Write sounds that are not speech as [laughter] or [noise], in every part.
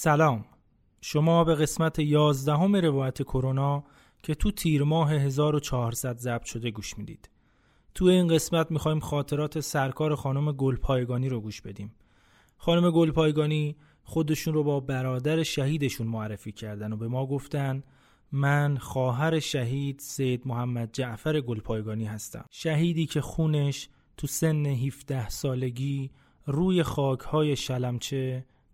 سلام. شما به قسمت یازدهم روایت کرونا که تو تیر ماه 1400 ضبط شده گوش می‌دید. تو این قسمت می‌خوایم خاطرات سرکار خانم گلپایگانی رو گوش بدیم. خانم گلپایگانی خودشون رو با برادر شهیدشون معرفی کردن و به ما گفتن من خواهر شهید سید محمد جعفر گلپایگانی هستم. شهیدی که خونش تو سن 17 سالگی روی خاکهای شلمچه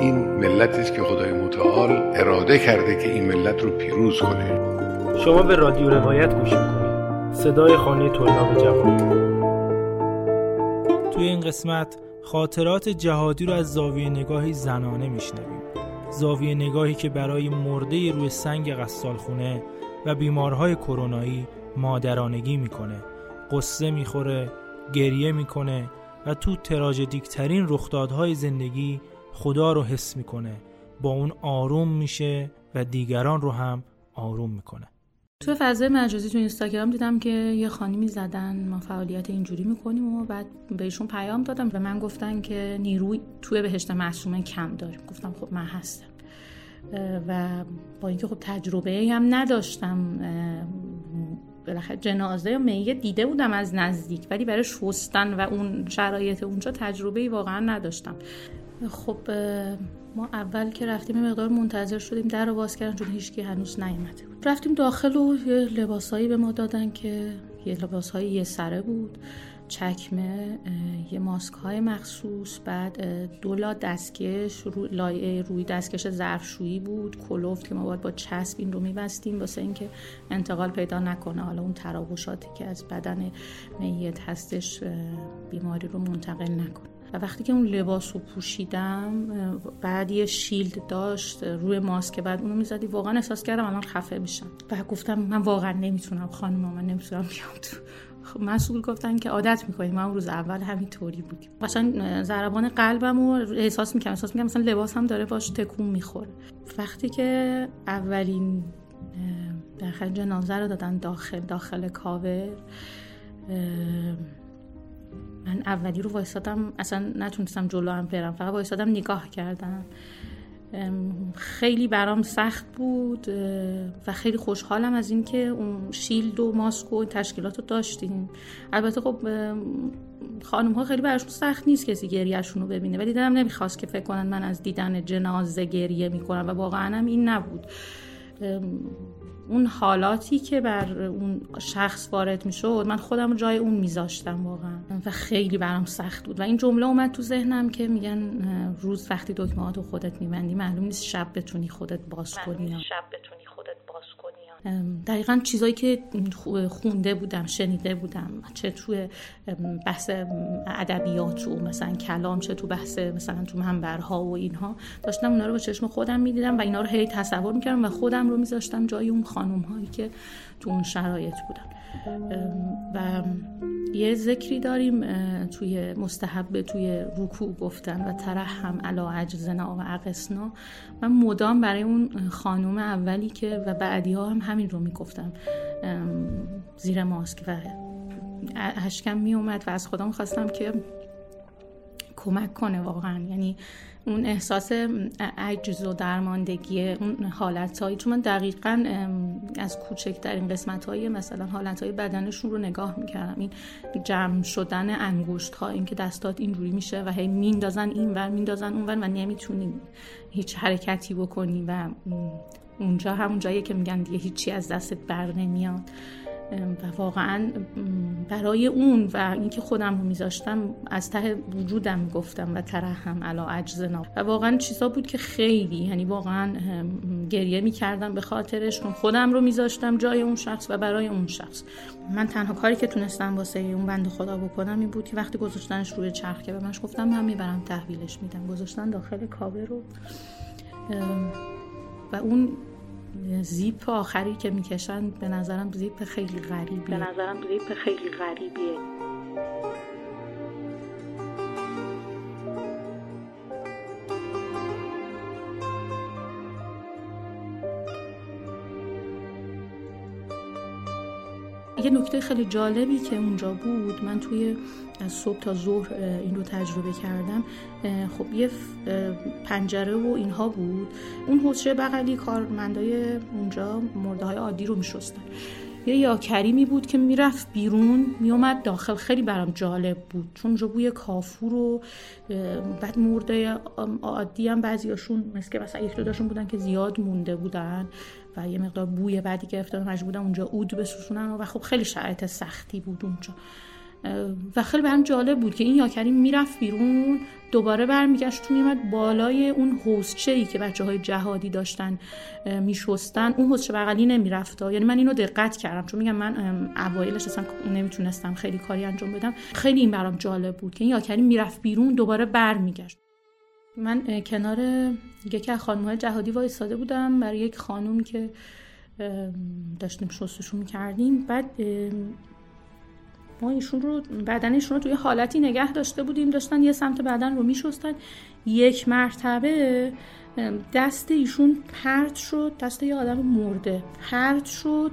این ملتی است که خدای متعال اراده کرده که این ملت رو پیروز کنه. شما به رادیو روایت گوش می‌کنید. صدای خانه طلاب جوان. توی این قسمت خاطرات جهادی رو از زاویه نگاهی زنانه میشنویم. زاویه نگاهی که برای مرده روی سنگ قصالخونه و بیمارهای کرونایی مادرانگی می‌کنه. قصه می‌خوره گریه می‌کنه و تو تراژدیکترین رخدادهای زندگی خدا رو حس می‌کنه. با اون آروم میشه و دیگران رو هم آروم می‌کنه. تو فضای مجازی تو اینستاگرام دیدم که یه خانمی زدن. ما فعالیت اینجوری می‌کنیم و بعد بهشون پیام دادم و من گفتن که نیروی توی بهشت معصومه کم داریم گفتم خب من هستم. و با اینکه خب تجربه هم نداشتم بالاخره جنازه یا میت دیده بودم از نزدیک ولی برای شستن و اون شرایط اونجا تجربه واقعا نداشتم. خب ما اول که رفتیم مقدار منتظر شدیم در رو باز کردن چون هیچکی هنوز نیومده بود. رفتیم داخل و یه لباسایی به ما دادن که یه لباسهایی یه سره بود چکمه یه ماسک های مخصوص بعد دولا دستکش رو لایه روی دستکش ظرفشویی بود کلوفت که ما باید با چسب این رو میبستیم واسه اینکه انتقال پیدا نکنه. حالا اون تراوشاتی که از بدن میت هستش بیماری رو منتقل نکنه. و وقتی که اون لباس رو پوشیدم بعد یه شیلد داشت روی ماسک بعد اونو می‌زدی. واقعا احساس کردم الان خفه میشم. و گفتم من واقعا نمی‌تونم خانم من نمی‌تونم بیام تو. خب مسئول گفتن که عادت می‌کنیم من روز اول همین طوری بود. مثلا ضربان قلبم رو احساس می‌کنم احساس می‌کنم مثلا هم داره باش تکون می‌خوره. وقتی که اولین داخل جنازه رو دادن داخل داخل کاور من اولی رو وایستادم اصلا نتونستم جلو هم برم فقط وایستادم نگاه کردم. خیلی برام سخت بود و خیلی خوشحالم از اینکه اون شیلد و ماسک و تشکیلات رو داشتیم. البته خب خانم ها خیلی براشون سخت نیست کسی گریهشون رو ببینه ولی دلم نمی‌خواست که فکر کنن من از دیدن جنازه گریه می‌کنم و واقعا هم این نبود. اون حالاتی که بر اون شخص وارد می شد من خودم جای اون میذاشتم واقعا. و خیلی برام سخت بود. و این جمله اومد تو ذهنم که میگن روز وقتی دکمه خودت میبندی معلوم نیست شب بتونی خودت باز کنی شب بتونی دقیقا چیزایی که خونده بودم شنیده بودم چه توی بحث ادبیات و مثلا کلام چه تو بحث مثلا تو منبرها و اینها. داشتم اونا رو با چشم خودم می‌دیدم و اینا رو هی تصور می‌کردم و خودم رو میذاشتم جای اون خانم هایی که تو اون شرایط بودن. و یه ذکری داریم توی مستحب توی رکوع گفتن و ترحم علا عجزنا و عقصنا من مدام برای اون خانوم اولی که و بعدی ها هم همین رو می‌گفتم. زیر ماسک و اشکم می اومد و از خودم خواستم که کمک کنه واقعا. یعنی اون احساس عجز و درماندگی اون حالت هایی چون من دقیقا از کوچکترین قسمت های مثلا حالت های بدنشون رو نگاه می‌کردم. این جمع شدن انگشت ها این که دستات اینجوری میشه و هی میندازن این ور میندازن اون ور و نمی‌تونی هیچ حرکتی بکنی و اونجا همون جایی که میگن دیگه هیچی از دستت بر نمیاد. و واقعا برای اون و اینکه خودم رو میذاشتم از ته وجودم گفتم و ترحم علا عجزنا و واقعا چیزا بود که خیلی یعنی واقعا گریه می‌کردم به خاطرش چون خودم رو میذاشتم جای اون شخص و برای اون شخص. من تنها کاری که تونستم واسه اون بند خدا بکنم این بود که وقتی گذاشتنش روی چرخ که به منش گفتم من می‌برم تحویلش میدم. گذاشتن داخل کابه رو. و اون زیپ آخری که می‌کشن به نظرم زیپ خیلی غریبیه. به نظرم زیپ خیلی غریبیه. یه نکته خیلی جالبی که اونجا بود من توی از صبح تا ظهر این رو تجربه کردم. خب یه پنجره و اینها بود. اون حوزه بغلی کارمندای اونجا مرده های عادی رو میشستن. یه یا کریمی بود که می‌رفت بیرون میومد داخل. خیلی برام جالب بود. چون اونجا بوی کافور و بعد مرده عادی هم بعضیاشون مثل که مثلا یک دو بودن که زیاد مونده بودن و یه مقدار بوی بعدی گرفته مجبور بودن اونجا اود بسوزونن و خب خیلی شرایط سختی بود اونجا. و خیلی برام جالب بود که این یاکریم می‌رفت بیرون دوباره برمیگشت تو میمد بالای اون حوزچه ای که بچه های جهادی داشتن میشستن. اون حوزچه بغلی نمی‌رفت. یعنی من اینو دقت کردم. چون میگم من اوایلش اصلا نمی‌تونستم خیلی کاری انجام بدم. خیلی این برام جالب بود که این یاکریم می‌رفت بیرون دوباره برمیگشت. من کنار یکی از خانمهای جهادی وایستاده بودم برای یک خانوم که داشتیم شستشون کردیم بعد ما ایشون رو بدنشون رو توی حالتی نگه داشته بودیم داشتن یه سمت بدن رو میشستن. یک مرتبه دست ایشون پرت شد دست یه آدم مرده پرت شد.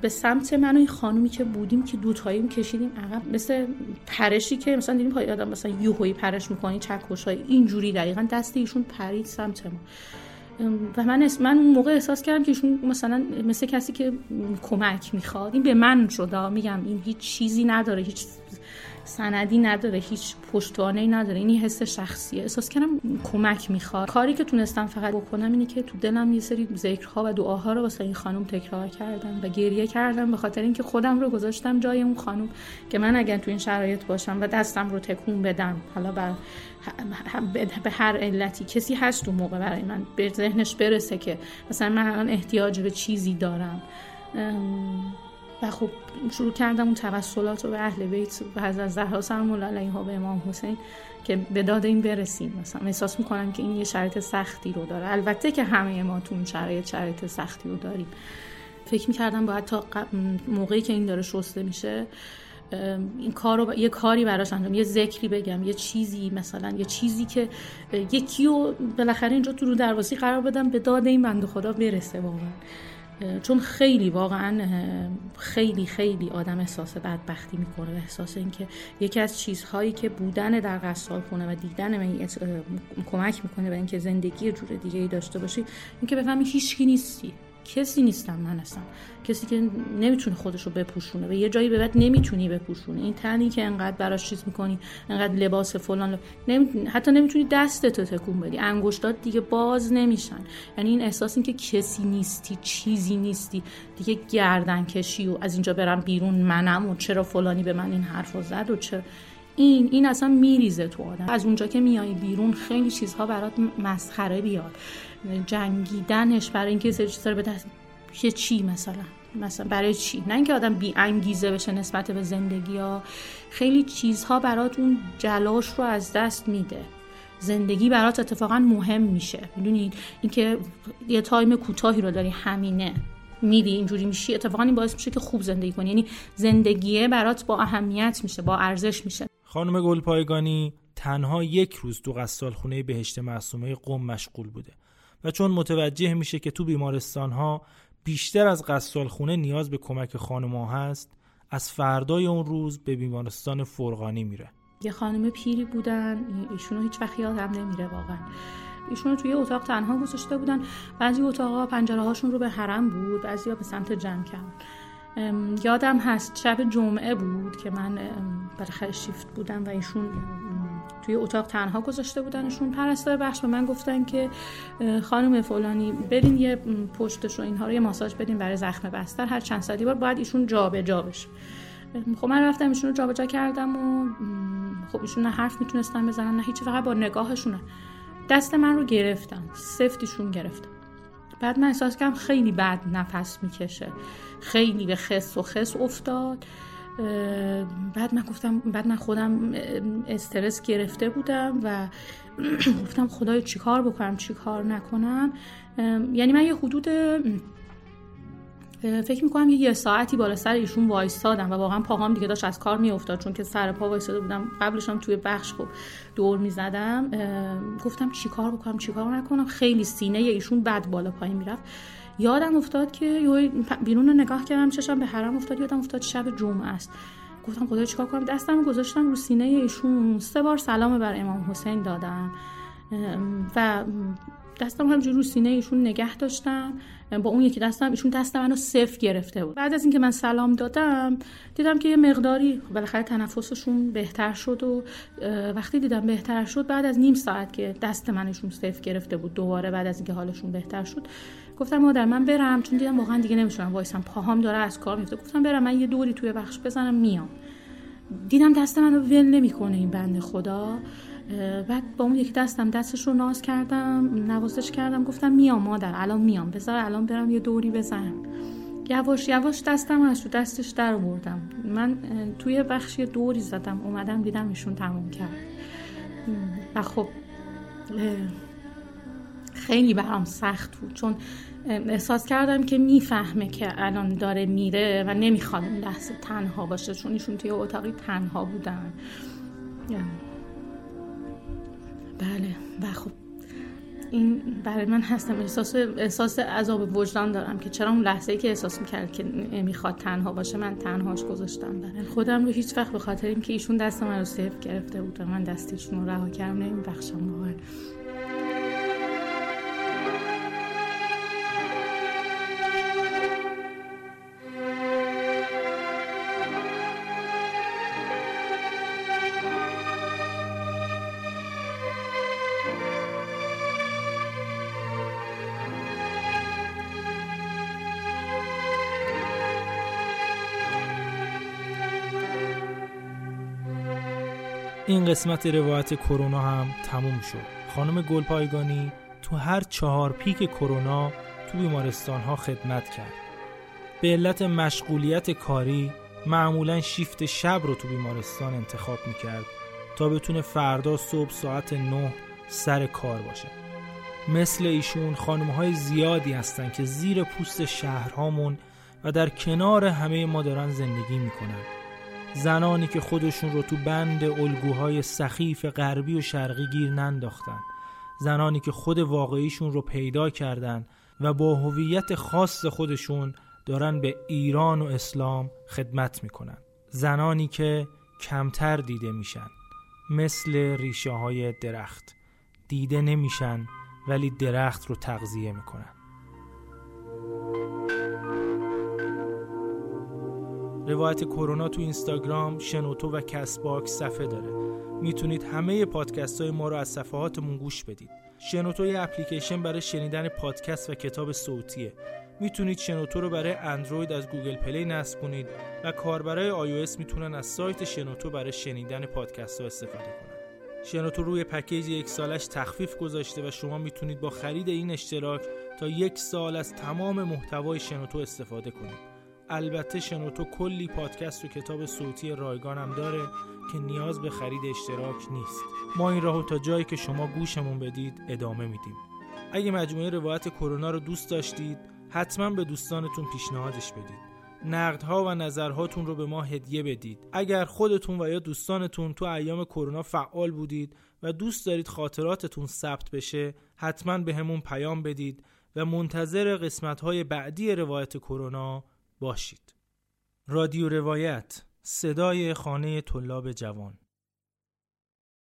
به سمت من و این خانومی که بودیم که دوتایی کشیدیم عقب. مثل پرشی که مثلا دیدیم پای آدم مثلا یوهویی پرش می‌کنی چکش های اینجوری دقیقا دست ایشون پرید سمت ما. و من من اون موقع احساس کردم که ایشون مثلا مثل کسی که کمک می‌خواد. این به من شده میگم این هیچ چیزی نداره هیچ سندی نداره هیچ پشتوانه نداره. این حس شخصیه. احساس کردم کمک می‌خواد. کاری که تونستم فقط بکنم اینه که تو دلم یه سری ذکرها و دعاها رو واسه این خانم تکرار کردم و گریه کردم به خاطر اینکه خودم رو گذاشتم جای اون خانم که من اگر تو این شرایط باشم و دستم رو تکون بدم. حالا بر به هر علتی. کسی هست اون موقع برای من به ذهنش برسه که مثلا من الان احتیاج به چیزی دارم. و خب شروع کردم اون توسلات رو به اهل بیت و حضرت زهرا سلام الله علیها به امام حسین که به داد این برسیم. مثلا احساس می‌کنم که این یه شرایط سختی رو داره. البته که همه ما تو اون شرایط شرایط سختی رو داریم. فکر می‌کردم باید تا موقعی که این داره شسته میشه این کار رو یه کاری براش انجام یه ذکری بگم یه چیزی مثلا یه چیزی که یکی رو بالاخره اینجا تو رو درواسی قرار بدم به داد این بنده خدا برسه واقعا. چون خیلی واقعا خیلی خیلی آدم احساس بدبختی می‌کنه و احساس اینکه یکی از چیزهایی که بودن در قصال خونه و دیدن من کمک می‌کنه به اینکه زندگی جور دیگه ای داشته باشی اینکه بفهمی هیچکی نیستی. کسی نیستم من هستم. کسی که نمی‌تونه خودش رو بپوشونه به یه جایی به بعد نمی‌تونی بپوشونه. این تنی که انقدر براش چیز می‌کنی انقدر لباس فلان نمی... حتی نمی‌تونی دستتو تکون بدی. انگشتات دیگه باز نمیشن. یعنی این احساس این که کسی نیستی چیزی نیستی. دیگه گردن کشی و از اینجا برم بیرون منم و چرا فلانی به من این حرف زد و چرا این این اصلا میریزه تو آدم. از اونجا که میای بیرون خیلی چیزها برات مسخره بیاد. جنگیدنش برای اینکه سری چیزا به دست چه چی مثلا؟ مثلا برای چی؟ نه اینکه آدم بی انگیزه بشه نسبت به زندگی ها. خیلی چیزها برات اون جلاش رو از دست میده. زندگی برات اتفاقا مهم میشه. می‌دونید اینکه یه تایم کوتاهی رو داری همینه. میری اینجوری میشی. اتفاقا این باعث میشه که خوب زندگی کنی. یعنی زندگیه برات با اهمیت میشه با ارزش میشه. خانم گلپایگانی تنها یک روز تو قصال خونه بهشت معصومه قم مشغول بوده و چون متوجه میشه که تو بیمارستان ها بیشتر از قصال خونه نیاز به کمک خانم هست از فردای اون روز به بیمارستان فرغانی میره. یه خانم پیری بودن ایشونو هیچ وقت یادم نمیره واقعا. ایشونو توی اتاق تنها گذاشته بودن. بعضی اتاقا پنجره هاشون رو به حرم بود بعضی ها به سمت جمع یادم هست شب جمعه بود که من بالاخره شیفت بودم و ایشون توی اتاق تنها گذاشته بودنشون پرستار بخش به من گفتن که خانم فلانی برین یه پشتش رو اینها رو یه ماساژ بدین برای زخم بستر. هر چند ساعتی بار باید ایشون جابجا بشه. خب من رفتم ایشون رو جابجا کردم و خب ایشون نه حرف می‌تونستن بزنن نه هیچی فقط با نگاهشونه دست من رو گرفتن سفتیشون گرفتن بعد من احساس کردم خیلی بد نفس می‌کشه. خیلی به خس و خس افتاد. بعد من گفتم بعد من خودم استرس گرفته بودم و [clears throat] گفتم خدای چیکار بکنم چیکار نکنم؟ یعنی من یه حدود فکر می‌کنم یه, ساعتی بالا سر ایشون وایستادم و واقعا پاهام دیگه داشت از کار میافتاد چون که سر پا وایستاده بودم. قبلش هم توی بخش خب دور می‌زدم. گفتم چیکار بکنم چیکار نکنم؟ خیلی سینه ایشون بد بالا پایین می‌رفت. یادم افتاد که بیرون رو نگاه کردم چشم به حرم افتاد یادم افتاد شب جمعه است. گفتم خدای چیکار کنم؟ دستم گذاشتم رو سینه ایشون. سه بار سلام بر امام حسین دادم. و دستم همجور رو سینه ایشون نگه داشتم. با اون یکی دستم ایشون دست منو صفر گرفته بود. بعد از اینکه من سلام دادم دیدم که یه مقداری بالاخره تنفسشون بهتر شد و وقتی دیدم بهتر شد بعد از نیم ساعت که دست منشون صفر گرفته بود دوباره بعد از اینکه حالشون بهتر شد گفتم مادر من برم چون دیدم واقعا دیگه نمیشونم وایسم پاهام داره از کار میفته. گفتم برم من یه دوری توی بخش بزنم میام. دیدم دست منو ول نمی‌کنه این بنده خدا. بعد با اون یکی دستم دستش رو ناز کردم نوازش کردم گفتم میام مادر الان میام بذار الان برم یه دوری بزنم. یواش یواش دستم از تو دستش در بردم من توی بخش یه دوری زدم اومدم دیدم ایشون تموم کرد. و خب خیلی برام سخت بود چون احساس کردم که می‌فهمه که الان داره میره و نمی‌خواد لحظه تنها باشه چون ایشون توی اتاقی تنها بودن. بله و خب این برای من هستم. احساس احساس عذاب وجدان دارم که چرا اون لحظه ای که احساس می‌کرد که می‌خواد تنها باشه من تنهاش گذاشتم. برای خودم رو هیچ وقت به خاطر اینکه ایشون دست من رو سیف گرفته بود و من دستشون رو رها کردم نمیبخشم واقعا. این قسمت روایت کرونا هم تموم شد. خانم گلپایگانی تو هر چهار پیک کرونا تو بیمارستان ها خدمت کرد. به علت مشغولیت کاری معمولا شیفت شب رو تو بیمارستان انتخاب می‌کرد تا بتونه فردا صبح ساعت نه سر کار باشه. مثل ایشون خانم های زیادی هستن که زیر پوست شهرهامون و در کنار همه ما دارن زندگی می‌کنن. زنانی که خودشون رو تو بند الگوهای سخیف غربی و شرقی گیر ننداختن. زنانی که خود واقعیشون رو پیدا کردن و با هویت خاص خودشون دارن به ایران و اسلام خدمت می‌کنن. زنانی که کمتر دیده میشن. مثل ریشه های درخت. دیده نمیشن ولی درخت رو تغذیه می‌کنن. روایت کرونا تو اینستاگرام، شنوتو و Castbox صفحه داره. می‌تونید همه پادکست های ما رو از صفحاتمون گوش بدید. شنوتو یه اپلیکیشن برای شنیدن پادکست و کتاب صوتیه. می‌تونید شنوتو رو برای اندروید از گوگل پلی نصب کنید و کاربرای iOS می‌تونن از سایت شنوتو برای شنیدن پادکست ها استفاده کنن. شنوتو روی پکیج یک سالش تخفیف گذاشته و شما می‌تونید با خرید این اشتراک تا یک سال از تمام محتوای شنوتو استفاده کنید. البته شنوتو کلی پادکست و کتاب صوتی رایگان هم داره که نیاز به خرید اشتراک نیست. ما این راهو تا جایی که شما گوشمون بدید ادامه میدیم. اگه مجموعه روایت کرونا رو دوست داشتید حتما به دوستانتون پیشنهادش بدید. نقدها و نظرهاتون رو به ما هدیه بدید. اگر خودتون و یا دوستانتون تو ایام کرونا فعال بودید و دوست دارید خاطراتتون ثبت بشه حتما به همون پیام بدید و منتظر قسمت های بعدی روایت کرونا باشید. رادیو روایت صدای خانه طلاب جوان.